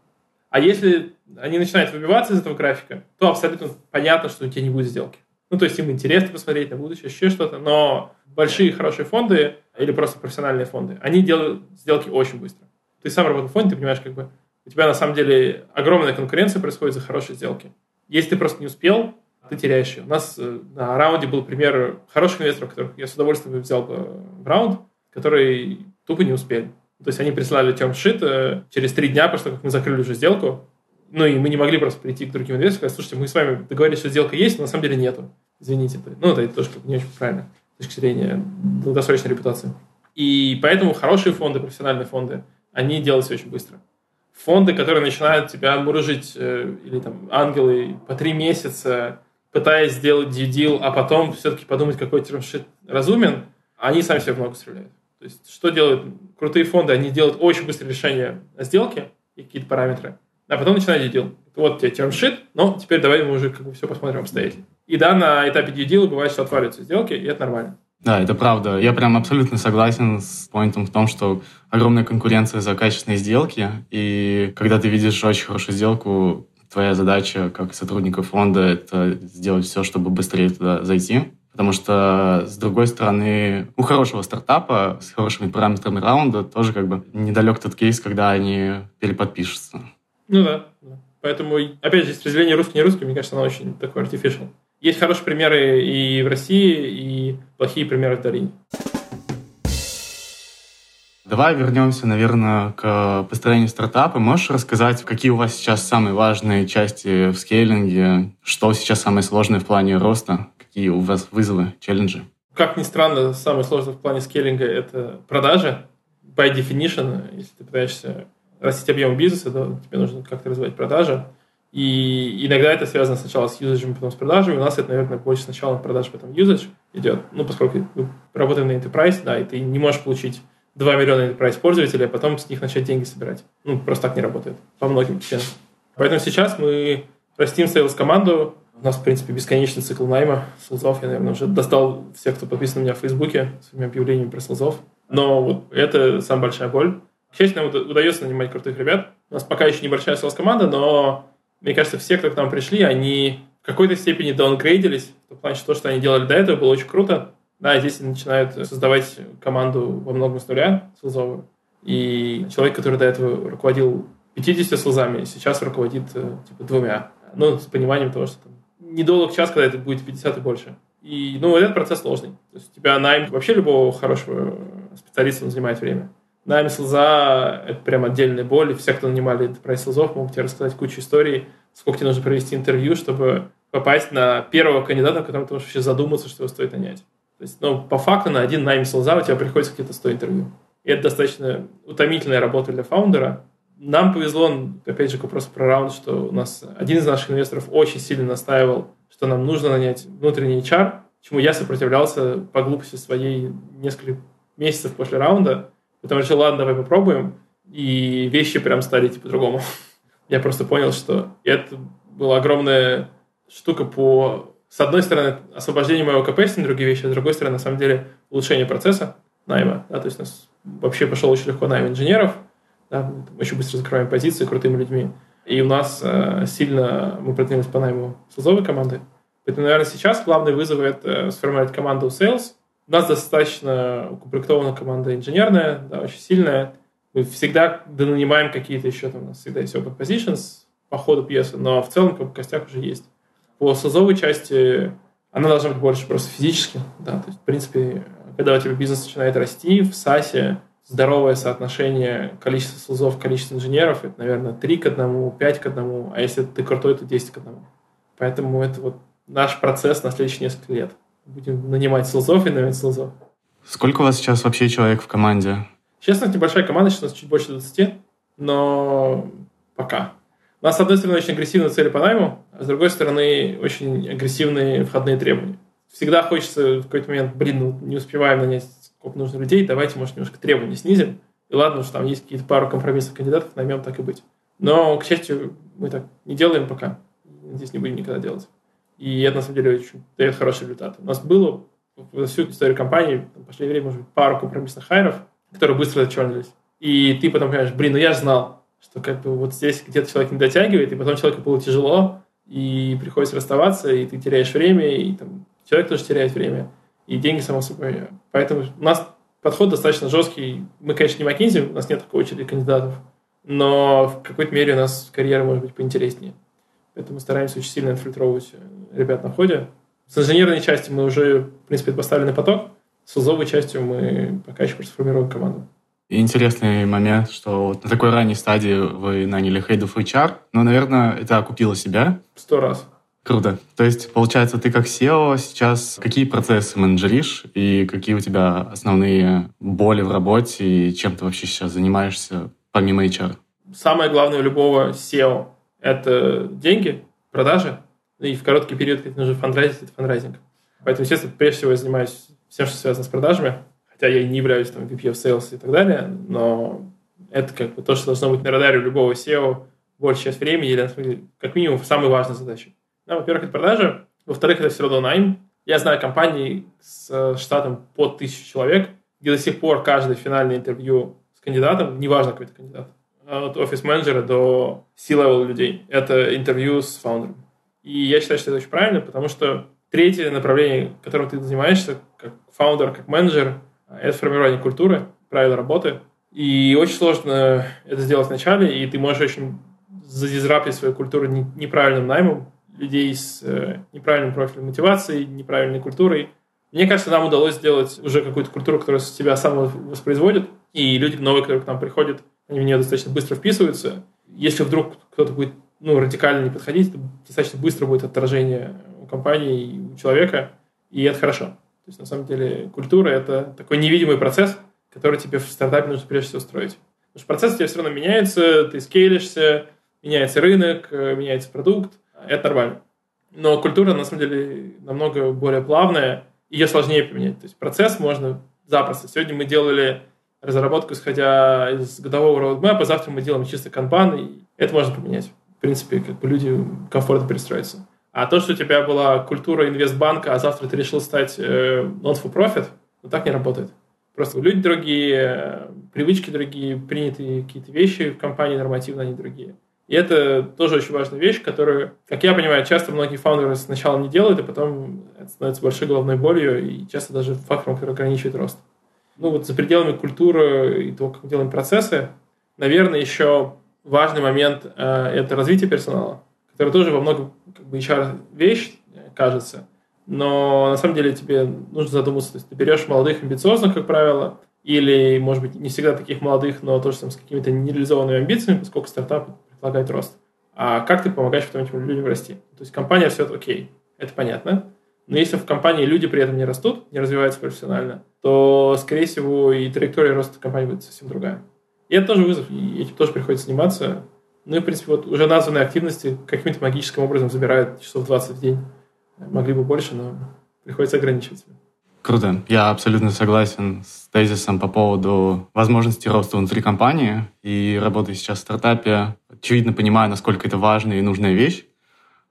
А если они начинают выбиваться из этого графика, то абсолютно понятно, что у тебя не будет сделки. Ну, то есть им интересно посмотреть на будущее, еще что-то, но большие хорошие фонды или просто профессиональные фонды, они делают сделки очень быстро. Ты сам работаешь в фонде, ты понимаешь, как бы у тебя на самом деле огромная конкуренция происходит за хорошие сделки. Если ты просто не успел, ты теряешь ее. У нас э, на раунде был пример хороших инвесторов, которых я с удовольствием взял бы в раунд, которые тупо не успели. То есть они прислали термшит э, через три дня, после того, как мы закрыли уже сделку. Ну и мы не могли просто прийти к другим инвесторам и сказать, слушайте, мы с вами договорились, что сделка есть, но на самом деле нету. Извините. Ну, это тоже не очень правильно с точки зрения долгосрочной репутации. И поэтому хорошие фонды, профессиональные фонды, они делают все очень быстро. Фонды, которые начинают тебя мурыжить, э, или там ангелы по три месяца, пытаясь сделать deal, а потом все-таки подумать, какой термшит разумен, они сами себе в ногу стреляют. То есть, что делают крутые фонды? Они делают очень быстрое решение о сделке и какие-то параметры, а потом начинают дue Вот тебе термшит, но теперь давай мы уже как бы все посмотрим обстоятельно. И да, на этапе deal бывает, что отваливаются сделки, и это нормально. Да, это правда. Я прям абсолютно согласен с поинтом в том, что огромная конкуренция за качественные сделки, и когда ты видишь очень хорошую сделку, твоя задача как сотрудника фонда — это сделать все, чтобы быстрее туда зайти. Потому что, с другой стороны, у хорошего стартапа с хорошими параметрами раунда тоже как бы недалек тот кейс, когда они переподпишутся. Ну да. Поэтому, опять же, здесь разделение русский-не русский, мне кажется, оно очень такое artificial. Есть хорошие примеры и в России, и плохие примеры в долине. Давай вернемся, наверное, к построению стартапа. Можешь рассказать, какие у вас сейчас самые важные части в скейлинге? Что сейчас самое сложное в плане роста? какие у вас вызовы, челленджи? Как ни странно, самое сложное в плане скейлинга – это продажи. By definition, если ты пытаешься растить объем бизнеса, то тебе нужно как-то развивать продажи. И иногда это связано сначала с юзаджем, потом с продажей. У нас это, наверное, больше сначала продаж, потом юзадж идет. Ну, поскольку мы работаем на enterprise, да, и ты не можешь получить 2 миллиона enterprise пользователей, а потом с них начать деньги собирать. Ну, просто так не работает по многим причинам. Поэтому сейчас мы растим sales команду. У нас, в принципе, бесконечный цикл найма селзов. Я, наверное, уже достал всех, кто подписан на меня в Фейсбуке своими объявлениями про селзов. Но вот это самая большая боль. К счастью, нам удается нанимать крутых ребят. У нас пока еще небольшая селс-команда, но мне кажется, все, кто к нам пришли, они в какой-то степени даунгрейдились. В том плане, что то, что они делали до этого, было очень круто. Да, здесь начинают создавать команду во многом с нуля, селзовую. И человек, который до этого руководил 50 слезами, сейчас руководит э, типа двумя. Ну, с пониманием того, что там недолг час, когда это будет 50 и больше. И, ну, этот процесс сложный. То есть у тебя найм вообще любого хорошего специалиста он занимает время. Найм слеза — это прям отдельная боль. И все, кто нанимали enterprise слезов, могут тебе рассказать кучу историй, сколько тебе нужно провести интервью, чтобы попасть на первого кандидата, о котором ты можешь вообще задуматься, что его стоит нанять. То есть, ну, по факту на один найм слеза у тебя приходится где-то 100 интервью. И это достаточно утомительная работа для фаундера. Нам повезло, опять же, к вопросу про раунд, что у нас один из наших инвесторов очень сильно настаивал, что нам нужно нанять внутренний HR, чему я сопротивлялся по глупости своей несколько месяцев после раунда. Потом решил, ладно, давай попробуем. И вещи прям стали типа по-другому. Я просто понял, что это была огромная штука по, с одной стороны, освобождение моего capacity на другие вещи, а с другой стороны, на самом деле, улучшение процесса найма. Да, то есть у нас вообще пошел очень легко найм инженеров, да, мы очень быстро закрываем позиции крутыми людьми. И у нас э, сильно мы продвинулись по найму силзовой команды. Поэтому, наверное, сейчас главный вызов – это сформировать команду sales. У нас достаточно укомплектована команда инженерная, да, очень сильная. Мы всегда донанимаем какие-то еще, там у нас всегда есть open positions по ходу пьесы, но в целом как бы, костяк уже есть. По созовой части она должна быть больше просто физически. Да, то есть, в принципе, когда у тебя бизнес начинает расти, в САСе здоровое соотношение количества СУЗов, количества инженеров, это, наверное, 3 к 1, 5 к 1, а если ты крутой, то 10 к 1. Поэтому это вот наш процесс на следующие несколько лет. Будем нанимать СУЗов и нанимать СУЗов. Сколько у вас сейчас вообще человек в команде? Сейчас у нас небольшая команда, сейчас у нас чуть больше 20, но пока. У нас, с одной стороны, очень агрессивные цели по найму, а с другой стороны, очень агрессивные входные требования. Всегда хочется в какой-то момент, блин, ну, не успеваем нанять сколько нужно людей, давайте, может, немножко требования снизим. И ладно, что там есть какие-то пару компромиссов кандидатов, наймем так и быть. Но, к счастью, мы так не делаем пока. Здесь не будем никогда делать. И это, на самом деле, очень дает хороший результат. У нас было за всю историю компании, в последнее время, может быть, пару компромиссных хайров, которые быстро зачернились. И ты потом понимаешь, блин, ну я же знал, что как бы вот здесь где-то человек не дотягивает, и потом человеку было тяжело, и приходится расставаться, и ты теряешь время, и там человек тоже теряет время и деньги, само собой. Поэтому у нас подход достаточно жесткий. Мы, конечно, не McKinsey, у нас нет такой очереди кандидатов, но в какой-то мере у нас карьера может быть поинтереснее. Поэтому стараемся очень сильно инфильтровывать ребят на входе. С инженерной части мы уже, в принципе, поставили на поток. С узовой частью мы пока еще просто формируем команду. Интересный момент, что вот на такой ранней стадии вы наняли of HR, но, наверное, это окупило себя. Сто раз. Круто. То есть, получается, ты как SEO сейчас какие процессы менеджеришь и какие у тебя основные боли в работе и чем ты вообще сейчас занимаешься помимо HR? Самое главное у любого SEO – это деньги, продажи. И в короткий период, когда нужно фандрайзить, это фандрайзинг. Поэтому, естественно, прежде всего я занимаюсь всем, что связано с продажами. Хотя я и не являюсь там VP of Sales и так далее, но это как бы то, что должно быть на радаре у любого SEO большая часть времени или, как минимум, самой важной задачей. Да, во-первых, это продажи. Во-вторых, это все равно найм. Я знаю компании с э, штатом под тысячу человек, где до сих пор каждое финальное интервью с кандидатом, неважно какой то кандидат, от офис-менеджера до C-level людей, это интервью с фаундером. И я считаю, что это очень правильно, потому что третье направление, которым ты занимаешься, как фаундер, как менеджер, это формирование культуры, правил работы. И очень сложно это сделать вначале, и ты можешь очень задизраптить свою культуру неправильным наймом, людей с э, неправильным профилем мотивации, неправильной культурой. Мне кажется, нам удалось сделать уже какую-то культуру, которая себя сама воспроизводит, и люди новые, которые к нам приходят, они в нее достаточно быстро вписываются. Если вдруг кто-то будет ну, радикально не подходить, то достаточно быстро будет отражение у компании и у человека. И это хорошо. То есть, на самом деле, культура — это такой невидимый процесс, который тебе в стартапе нужно прежде всего строить. Потому что процесс у тебя все равно меняется, ты скейлишься, меняется рынок, э, меняется продукт. Это нормально. Но культура, на самом деле, намного более плавная, ее сложнее поменять. То есть процесс можно запросто. Сегодня мы делали разработку, исходя из годового роудмэпа, завтра мы делаем чисто канбан, и это можно поменять. В принципе, как бы люди комфортно перестроятся. А то, что у тебя была культура инвестбанка, а завтра ты решил стать э, not-for-profit, ну так не работает. Просто люди другие, привычки другие, принятые какие-то вещи в компании нормативно они другие. И это тоже очень важная вещь, которую, как я понимаю, часто многие фаундеры сначала не делают, а потом это становится большой головной болью и часто даже фактором, который ограничивает рост. Ну вот за пределами культуры и того, как мы делаем процессы, наверное, еще важный момент э, это развитие персонала, который тоже во многом как бы HR-вещь, кажется, но на самом деле тебе нужно задуматься, то есть ты берешь молодых, амбициозных, как правило, или, может быть, не всегда таких молодых, но тоже там, с какими-то нереализованными амбициями, поскольку стартап предполагает рост. А как ты помогаешь потом этим людям расти? То есть компания все это окей, это понятно. Но если в компании люди при этом не растут, не развиваются профессионально, то, скорее всего, и траектория роста компании будет совсем другая. И это тоже вызов, и этим тоже приходится заниматься. Ну и, в принципе, вот уже названные активности каким-то магическим образом забирают часов 20 в день. Могли бы больше, но приходится ограничивать себя. Круто. Я абсолютно согласен с тезисом по поводу возможности роста внутри компании. И работая сейчас в стартапе, очевидно понимаю, насколько это важная и нужная вещь.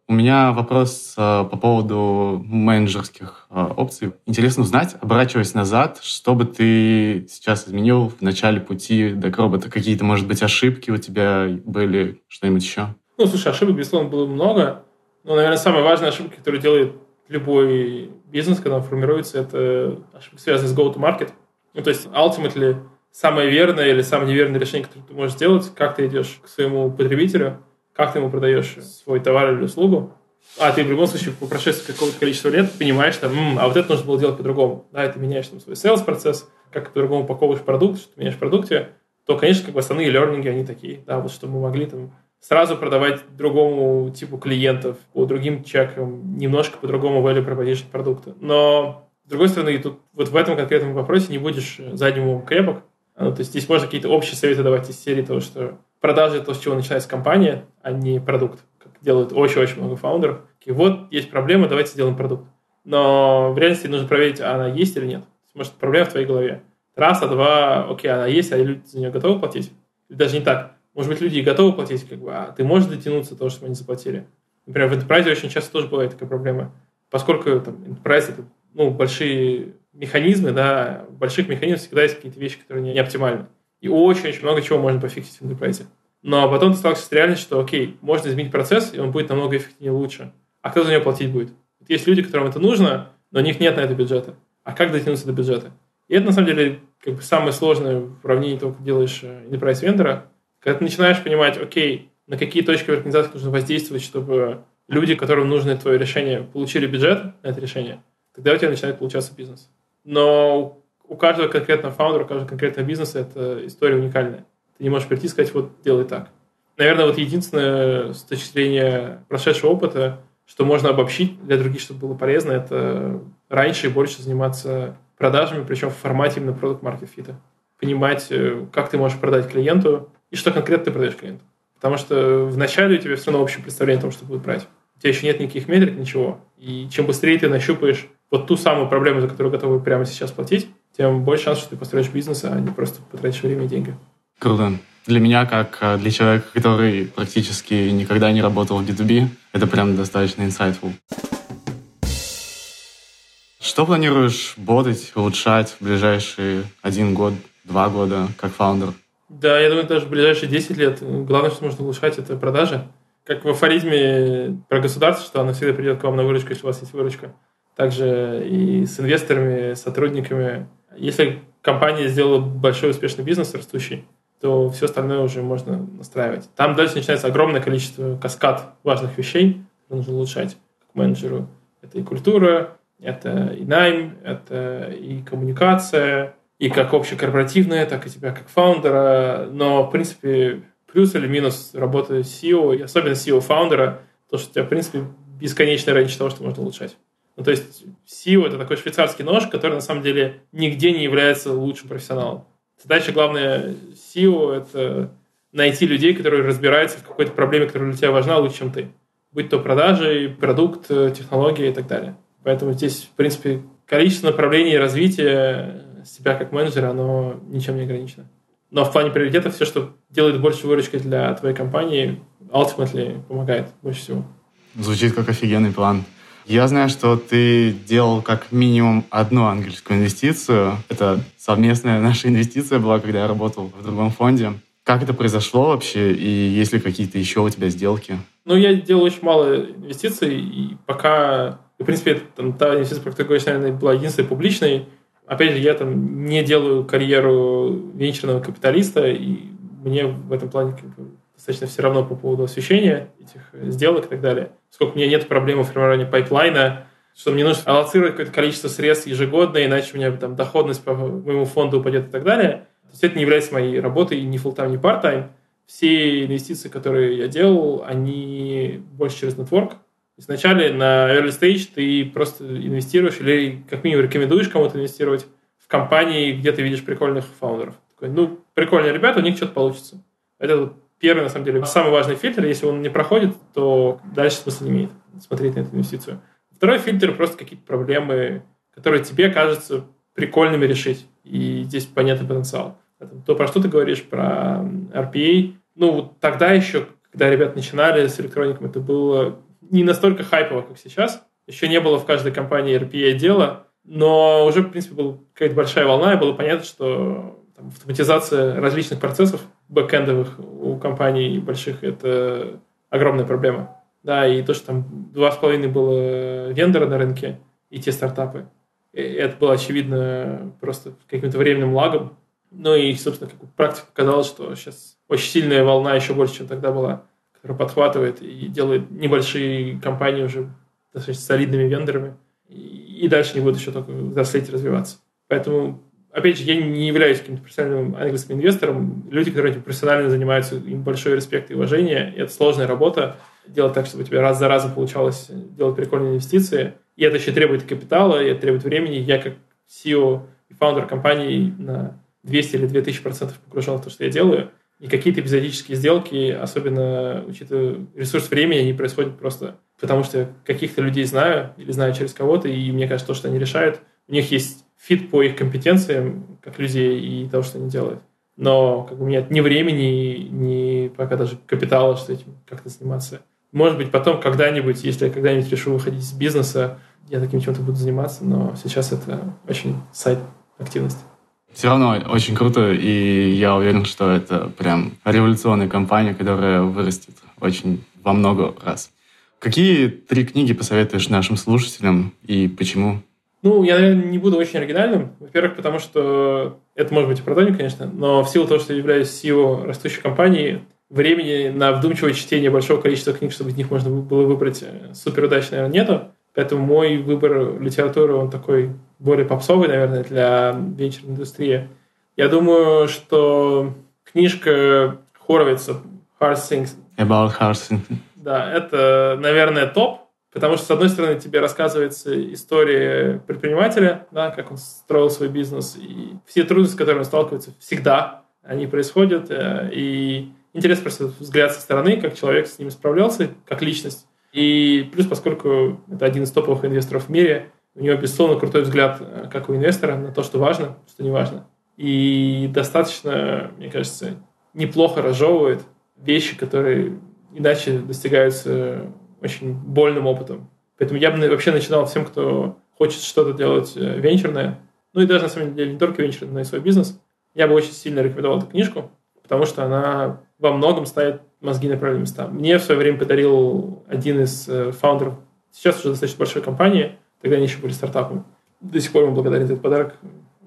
У меня вопрос э, по поводу менеджерских э, опций. Интересно узнать, оборачиваясь назад, что бы ты сейчас изменил в начале пути до робота? Какие-то, может быть, ошибки у тебя были, что-нибудь еще? Ну, слушай, ошибок, безусловно, было много. Но, наверное, самая важная ошибка, которую делает любой бизнес, когда он формируется, это ошибка, связанная с go-to-market. Ну, то есть, ultimately, самое верное или самое неверное решение, которое ты можешь сделать, как ты идешь к своему потребителю, как ты ему продаешь свой товар или услугу. А ты в любом случае по прошествии какого-то количества лет понимаешь, что, М, а вот это нужно было делать по-другому. Да, и ты меняешь там свой sales процесс, как по-другому упаковываешь продукт, что ты меняешь в продукте, то, конечно, как бы основные лернинги, они такие, да, вот что мы могли там сразу продавать другому типу клиентов, по другим чекам, немножко по-другому value proposition продукта. Но, с другой стороны, тут вот в этом конкретном вопросе не будешь задним крепок. Ну, то есть здесь можно какие-то общие советы давать из серии того, что продажи то, с чего начинается компания, а не продукт, как делают очень-очень много фаундеров. И вот есть проблема, давайте сделаем продукт. Но в реальности нужно проверить, она есть или нет. Может, проблема в твоей голове. Раз, а два, окей, она есть, а люди за нее готовы платить? Или даже не так. Может быть, люди и готовы платить, как бы, а ты можешь дотянуться до того, чтобы они заплатили. Например, в Enterprise очень часто тоже бывает такая проблема. Поскольку там, Enterprise — это ну, большие механизмы, да, в больших механизмах всегда есть какие-то вещи, которые не, не оптимальны. И очень-очень много чего можно пофиксить в Enterprise. Но потом ты сталкиваешься с реальностью, что, окей, можно изменить процесс, и он будет намного эффективнее лучше. А кто за него платить будет? Есть люди, которым это нужно, но у них нет на это бюджета. А как дотянуться до бюджета? И это, на самом деле, как бы самое сложное в уравнении того, как делаешь э, enterprise вендора, когда ты начинаешь понимать, окей, на какие точки в организации нужно воздействовать, чтобы люди, которым нужно твое решение, получили бюджет на это решение, тогда у тебя начинает получаться бизнес. Но у каждого конкретного фаундера, у каждого конкретного бизнеса эта история уникальная. Ты не можешь прийти и сказать, вот делай так. Наверное, вот единственное с точки зрения прошедшего опыта, что можно обобщить для других, чтобы было полезно, это раньше и больше заниматься продажами, причем в формате именно продукт market fit. Понимать, э, как ты можешь продать клиенту и что конкретно ты продаешь клиенту. Потому что вначале у тебя все равно общее представление о том, что будет брать. У тебя еще нет никаких метрик, ничего. И чем быстрее ты нащупаешь вот ту самую проблему, за которую готовы прямо сейчас платить, тем больше шанс, что ты построишь бизнес, а не просто потратишь время и деньги. Круто. Для меня, как э, для человека, который практически никогда не работал в B2B, это прям достаточно insightful. Что планируешь бодать, улучшать в ближайшие один год, два года как фаундер? Да, я думаю, даже в ближайшие 10 лет главное, что можно улучшать, это продажи. Как в афоризме про государство, что оно всегда придет к вам на выручку, если у вас есть выручка. Также и с инвесторами, сотрудниками. Если компания сделала большой успешный бизнес, растущий, то все остальное уже можно настраивать. Там дальше начинается огромное количество каскад важных вещей, которые нужно улучшать как менеджеру. Это и культура, это и найм, это и коммуникация, и как общекорпоративная, так и тебя как фаундера. Но, в принципе, плюс или минус работы SEO, и особенно SEO-фаундера, то, что у тебя, в принципе, бесконечный range того, что можно улучшать. Ну, то есть SEO — это такой швейцарский нож, который на самом деле нигде не является лучшим профессионалом. Задача главная SEO — это найти людей, которые разбираются в какой-то проблеме, которая для тебя важна лучше, чем ты. Будь то продажи, продукт, технология и так далее. Поэтому здесь, в принципе, количество направлений развития себя как менеджера, оно ничем не ограничено. Но в плане приоритета все, что делает больше выручки для твоей компании, ultimately помогает больше всего. Звучит как офигенный план. Я знаю, что ты делал как минимум одну ангельскую инвестицию. Это совместная наша инвестиция была, когда я работал в другом фонде. Как это произошло вообще, и есть ли какие-то еще у тебя сделки? Ну, я делал очень мало инвестиций, и пока, в принципе, там, та инвестиция, про которую говоришь, наверное, была единственной публичной. Опять же, я там не делаю карьеру венчурного капиталиста, и мне в этом плане как бы, достаточно все равно по поводу освещения этих сделок и так далее. Поскольку у меня нет проблемы формирования пайплайна, что мне нужно аллоцировать какое-то количество средств ежегодно, иначе у меня там доходность по моему фонду упадет и так далее. То есть это не является моей работой ни full-time, ни part-time. Все инвестиции, которые я делал, они больше через network. Вначале на early stage ты просто инвестируешь или как минимум рекомендуешь кому-то инвестировать в компании, где ты видишь прикольных фаундеров. Такой, ну, прикольные ребята, у них что-то получится. Это первый, на самом деле, самый важный фильтр. Если он не проходит, то дальше смысла не имеет смотреть на эту инвестицию. Второй фильтр – просто какие-то проблемы, которые тебе кажутся прикольными решить. И здесь понятный потенциал то, про что ты говоришь, про RPA, ну, вот тогда еще, когда ребята начинали с электроником, это было не настолько хайпово, как сейчас. Еще не было в каждой компании RPA дела, но уже, в принципе, была какая-то большая волна, и было понятно, что там, автоматизация различных процессов бэкэндовых у компаний больших – это огромная проблема. Да, и то, что там два с половиной было вендора на рынке, и те стартапы, это было очевидно просто каким-то временным лагом, ну и, собственно, как практика показала, что сейчас очень сильная волна, еще больше, чем тогда была, которая подхватывает и делает небольшие компании уже достаточно солидными вендорами. И дальше не будут еще только взрослеть и развиваться. Поэтому, опять же, я не являюсь каким-то профессиональным английским инвестором. Люди, которые этим профессионально занимаются, им большой респект и уважение. И это сложная работа. Делать так, чтобы у раз за разом получалось делать прикольные инвестиции. И это еще требует капитала, и это требует времени. Я как CEO и фаундер компании на 200 или 2000 процентов погружен в то, что я делаю. И какие-то эпизодические сделки, особенно учитывая ресурс времени, они происходят просто потому, что я каких-то людей знаю или знаю через кого-то, и мне кажется, то, что они решают, у них есть фит по их компетенциям, как людей, и того, что они делают. Но как бы, у меня ни времени, ни пока даже капитала, что этим как-то заниматься. Может быть, потом когда-нибудь, если я когда-нибудь решу выходить из бизнеса, я таким чем-то буду заниматься, но сейчас это очень сайт активность. Все равно очень круто, и я уверен, что это прям революционная компания, которая вырастет очень во много раз. Какие три книги посоветуешь нашим слушателям и почему? Ну, я, наверное, не буду очень оригинальным. Во-первых, потому что это может быть оправданием, конечно, но в силу того, что я являюсь CEO растущей компании, времени на вдумчивое чтение большого количества книг, чтобы из них можно было выбрать э, суперудачно, наверное, нету. Поэтому мой выбор литературы, он такой более попсовый, наверное, для венчурной индустрии. Я думаю, что книжка Хоровица «Hard Things» About hard things. Да, это, наверное, топ, потому что, с одной стороны, тебе рассказывается история предпринимателя, да, как он строил свой бизнес, и все трудности, с которыми он сталкивается, всегда они происходят, э, и интересно просто взгляд со стороны, как человек с ними справлялся, как личность. И плюс, поскольку это один из топовых инвесторов в мире, у него, безусловно, крутой взгляд, э, как у инвестора, на то, что важно, что не важно. И достаточно, мне кажется, неплохо разжевывает вещи, которые иначе достигаются очень больным опытом. Поэтому я бы вообще начинал всем, кто хочет что-то делать э, венчурное, ну и даже на самом деле не только венчурное, но и свой бизнес, я бы очень сильно рекомендовал эту книжку, потому что она во многом ставит мозги на правильные места. Мне в свое время подарил один из э, фаундеров, сейчас уже достаточно большой компании, Тогда они еще были стартапом. До сих пор ему благодарен за этот подарок.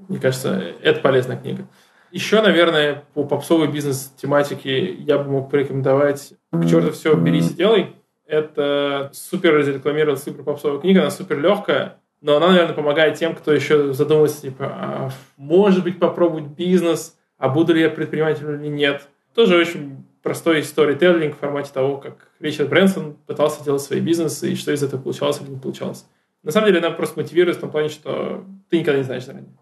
Мне кажется, это полезная книга. Еще, наверное, по попсовой бизнес-тематике я бы мог порекомендовать «К черту все, берись и делай». Это супер разрекламированная, супер попсовая книга, она супер легкая, но она, наверное, помогает тем, кто еще задумывается, типа, а, может быть, попробовать бизнес, а буду ли я предпринимателем или нет. Тоже очень простой сторителлинг в формате того, как Ричард Брэнсон пытался делать свои бизнесы и что из этого получалось или не получалось. На самом деле она просто мотивирует в том плане, что ты никогда не знаешь заранее.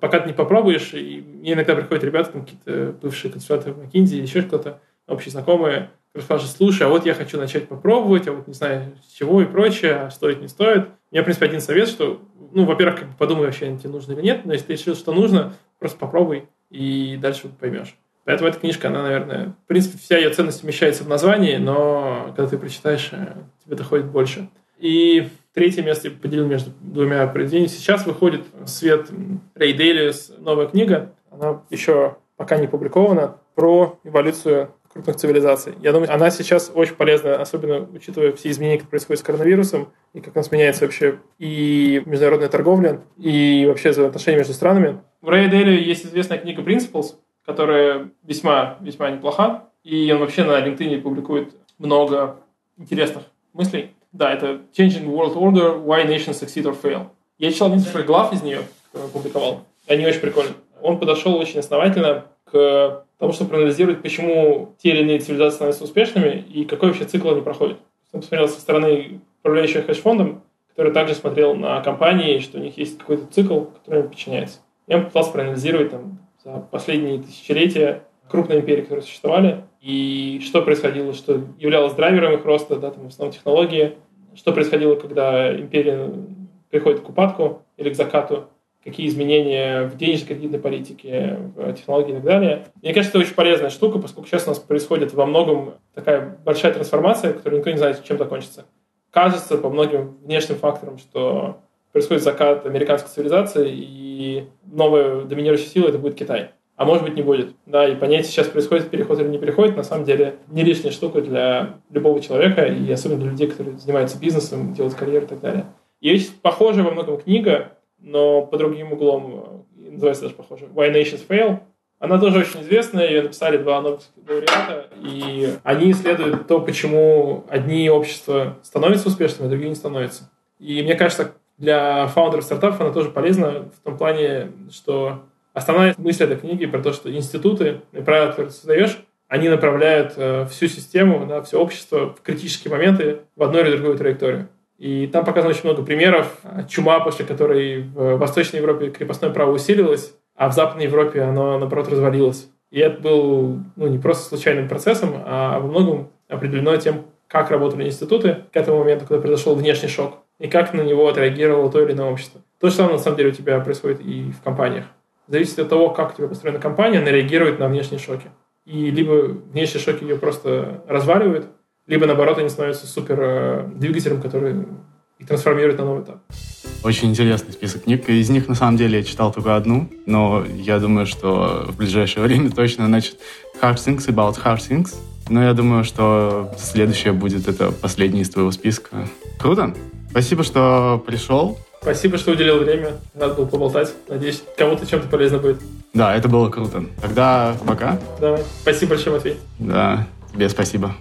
Пока ты не попробуешь, и мне иногда приходят ребята, там какие-то бывшие консультанты в McKinsey или еще кто-то, общие знакомые, спрашивают, слушай, а вот я хочу начать попробовать, а вот не знаю с чего и прочее, а стоит, не стоит. У меня, в принципе, один совет, что, ну, во-первых, как бы подумай вообще, тебе нужно или нет, но если ты решил, что нужно, просто попробуй, и дальше поймешь. Поэтому эта книжка, она, наверное, в принципе, вся ее ценность вмещается в названии, но когда ты прочитаешь, э, тебе доходит больше. И третье место я поделил между двумя произведениями. Сейчас выходит свет Рэй Дейлис, новая книга. Она еще пока не публикована, про эволюцию крупных цивилизаций. Я думаю, она сейчас очень полезна, особенно учитывая все изменения, которые происходят с коронавирусом, и как у нас меняется вообще и международная торговля, и вообще взаимоотношения между странами. В Рэя Дейли есть известная книга Principles, которая весьма, весьма неплоха. И он вообще на LinkedIn публикует много интересных мыслей. Да, это Changing World Order, Why Nations Succeed or Fail. Я читал несколько глав из нее, которую он публиковал. Они очень прикольные. Он подошел очень основательно к тому, чтобы проанализировать, почему те или иные цивилизации становятся успешными и какой вообще цикл они проходят. Он посмотрел со стороны управляющего хедж-фондом, который также смотрел на компании, что у них есть какой-то цикл, который им подчиняется. Я попытался проанализировать там, за последние тысячелетия крупные империи, которые существовали, и что происходило, что являлось драйвером их роста, да, там в основном технологии, что происходило, когда империя приходит к упадку или к закату, какие изменения в денежно-кредитной политике, в технологии и так далее. Мне кажется, это очень полезная штука, поскольку сейчас у нас происходит во многом такая большая трансформация, которая никто не знает, чем закончится. Кажется по многим внешним факторам, что происходит закат американской цивилизации, и новая доминирующая сила это будет Китай. А может быть не будет. Да, и понять, сейчас происходит переход или не переход, на самом деле не лишняя штука для любого человека, и особенно для людей, которые занимаются бизнесом, делают карьеру и так далее. Есть похожая во многом книга, но по другим углом, э, называется даже похоже, Why Nations Fail. Она тоже очень известная, ее написали два нобелевских лауреата, и они исследуют то, почему одни общества становятся успешными, а другие не становятся. И мне кажется, для фаундеров стартапов она тоже полезна в том плане, что основная мысль этой книги про то, что институты и правила, которые ты создаешь, они направляют э, всю систему, да, все общество в критические моменты в одну или другую траекторию. И там показано очень много примеров. Чума, после которой в Восточной Европе крепостное право усиливалось, а в Западной Европе оно, наоборот, развалилось. И это был ну, не просто случайным процессом, а во многом определено тем, как работали институты к этому моменту, когда произошел внешний шок, и как на него отреагировало то или иное общество. То же самое, на самом деле, у тебя происходит и в компаниях. Зависит от того, как у тебя построена компания, она реагирует на внешние шоки. И либо внешние шоки ее просто разваливают, либо наоборот они становятся супер э, двигателем, который их трансформирует на новый этап. Очень интересный список книг. Из них, на самом деле, я читал только одну, но я думаю, что в ближайшее время точно, значит, Hard Things About Hard Things. Но я думаю, что следующее будет это последний из твоего списка. Круто. Спасибо, что пришел. Спасибо, что уделил время. Надо было поболтать. Надеюсь, кому-то чем-то полезно будет. Да, это было круто. Тогда пока. Давай. Спасибо большое, Матвей. Да, тебе спасибо.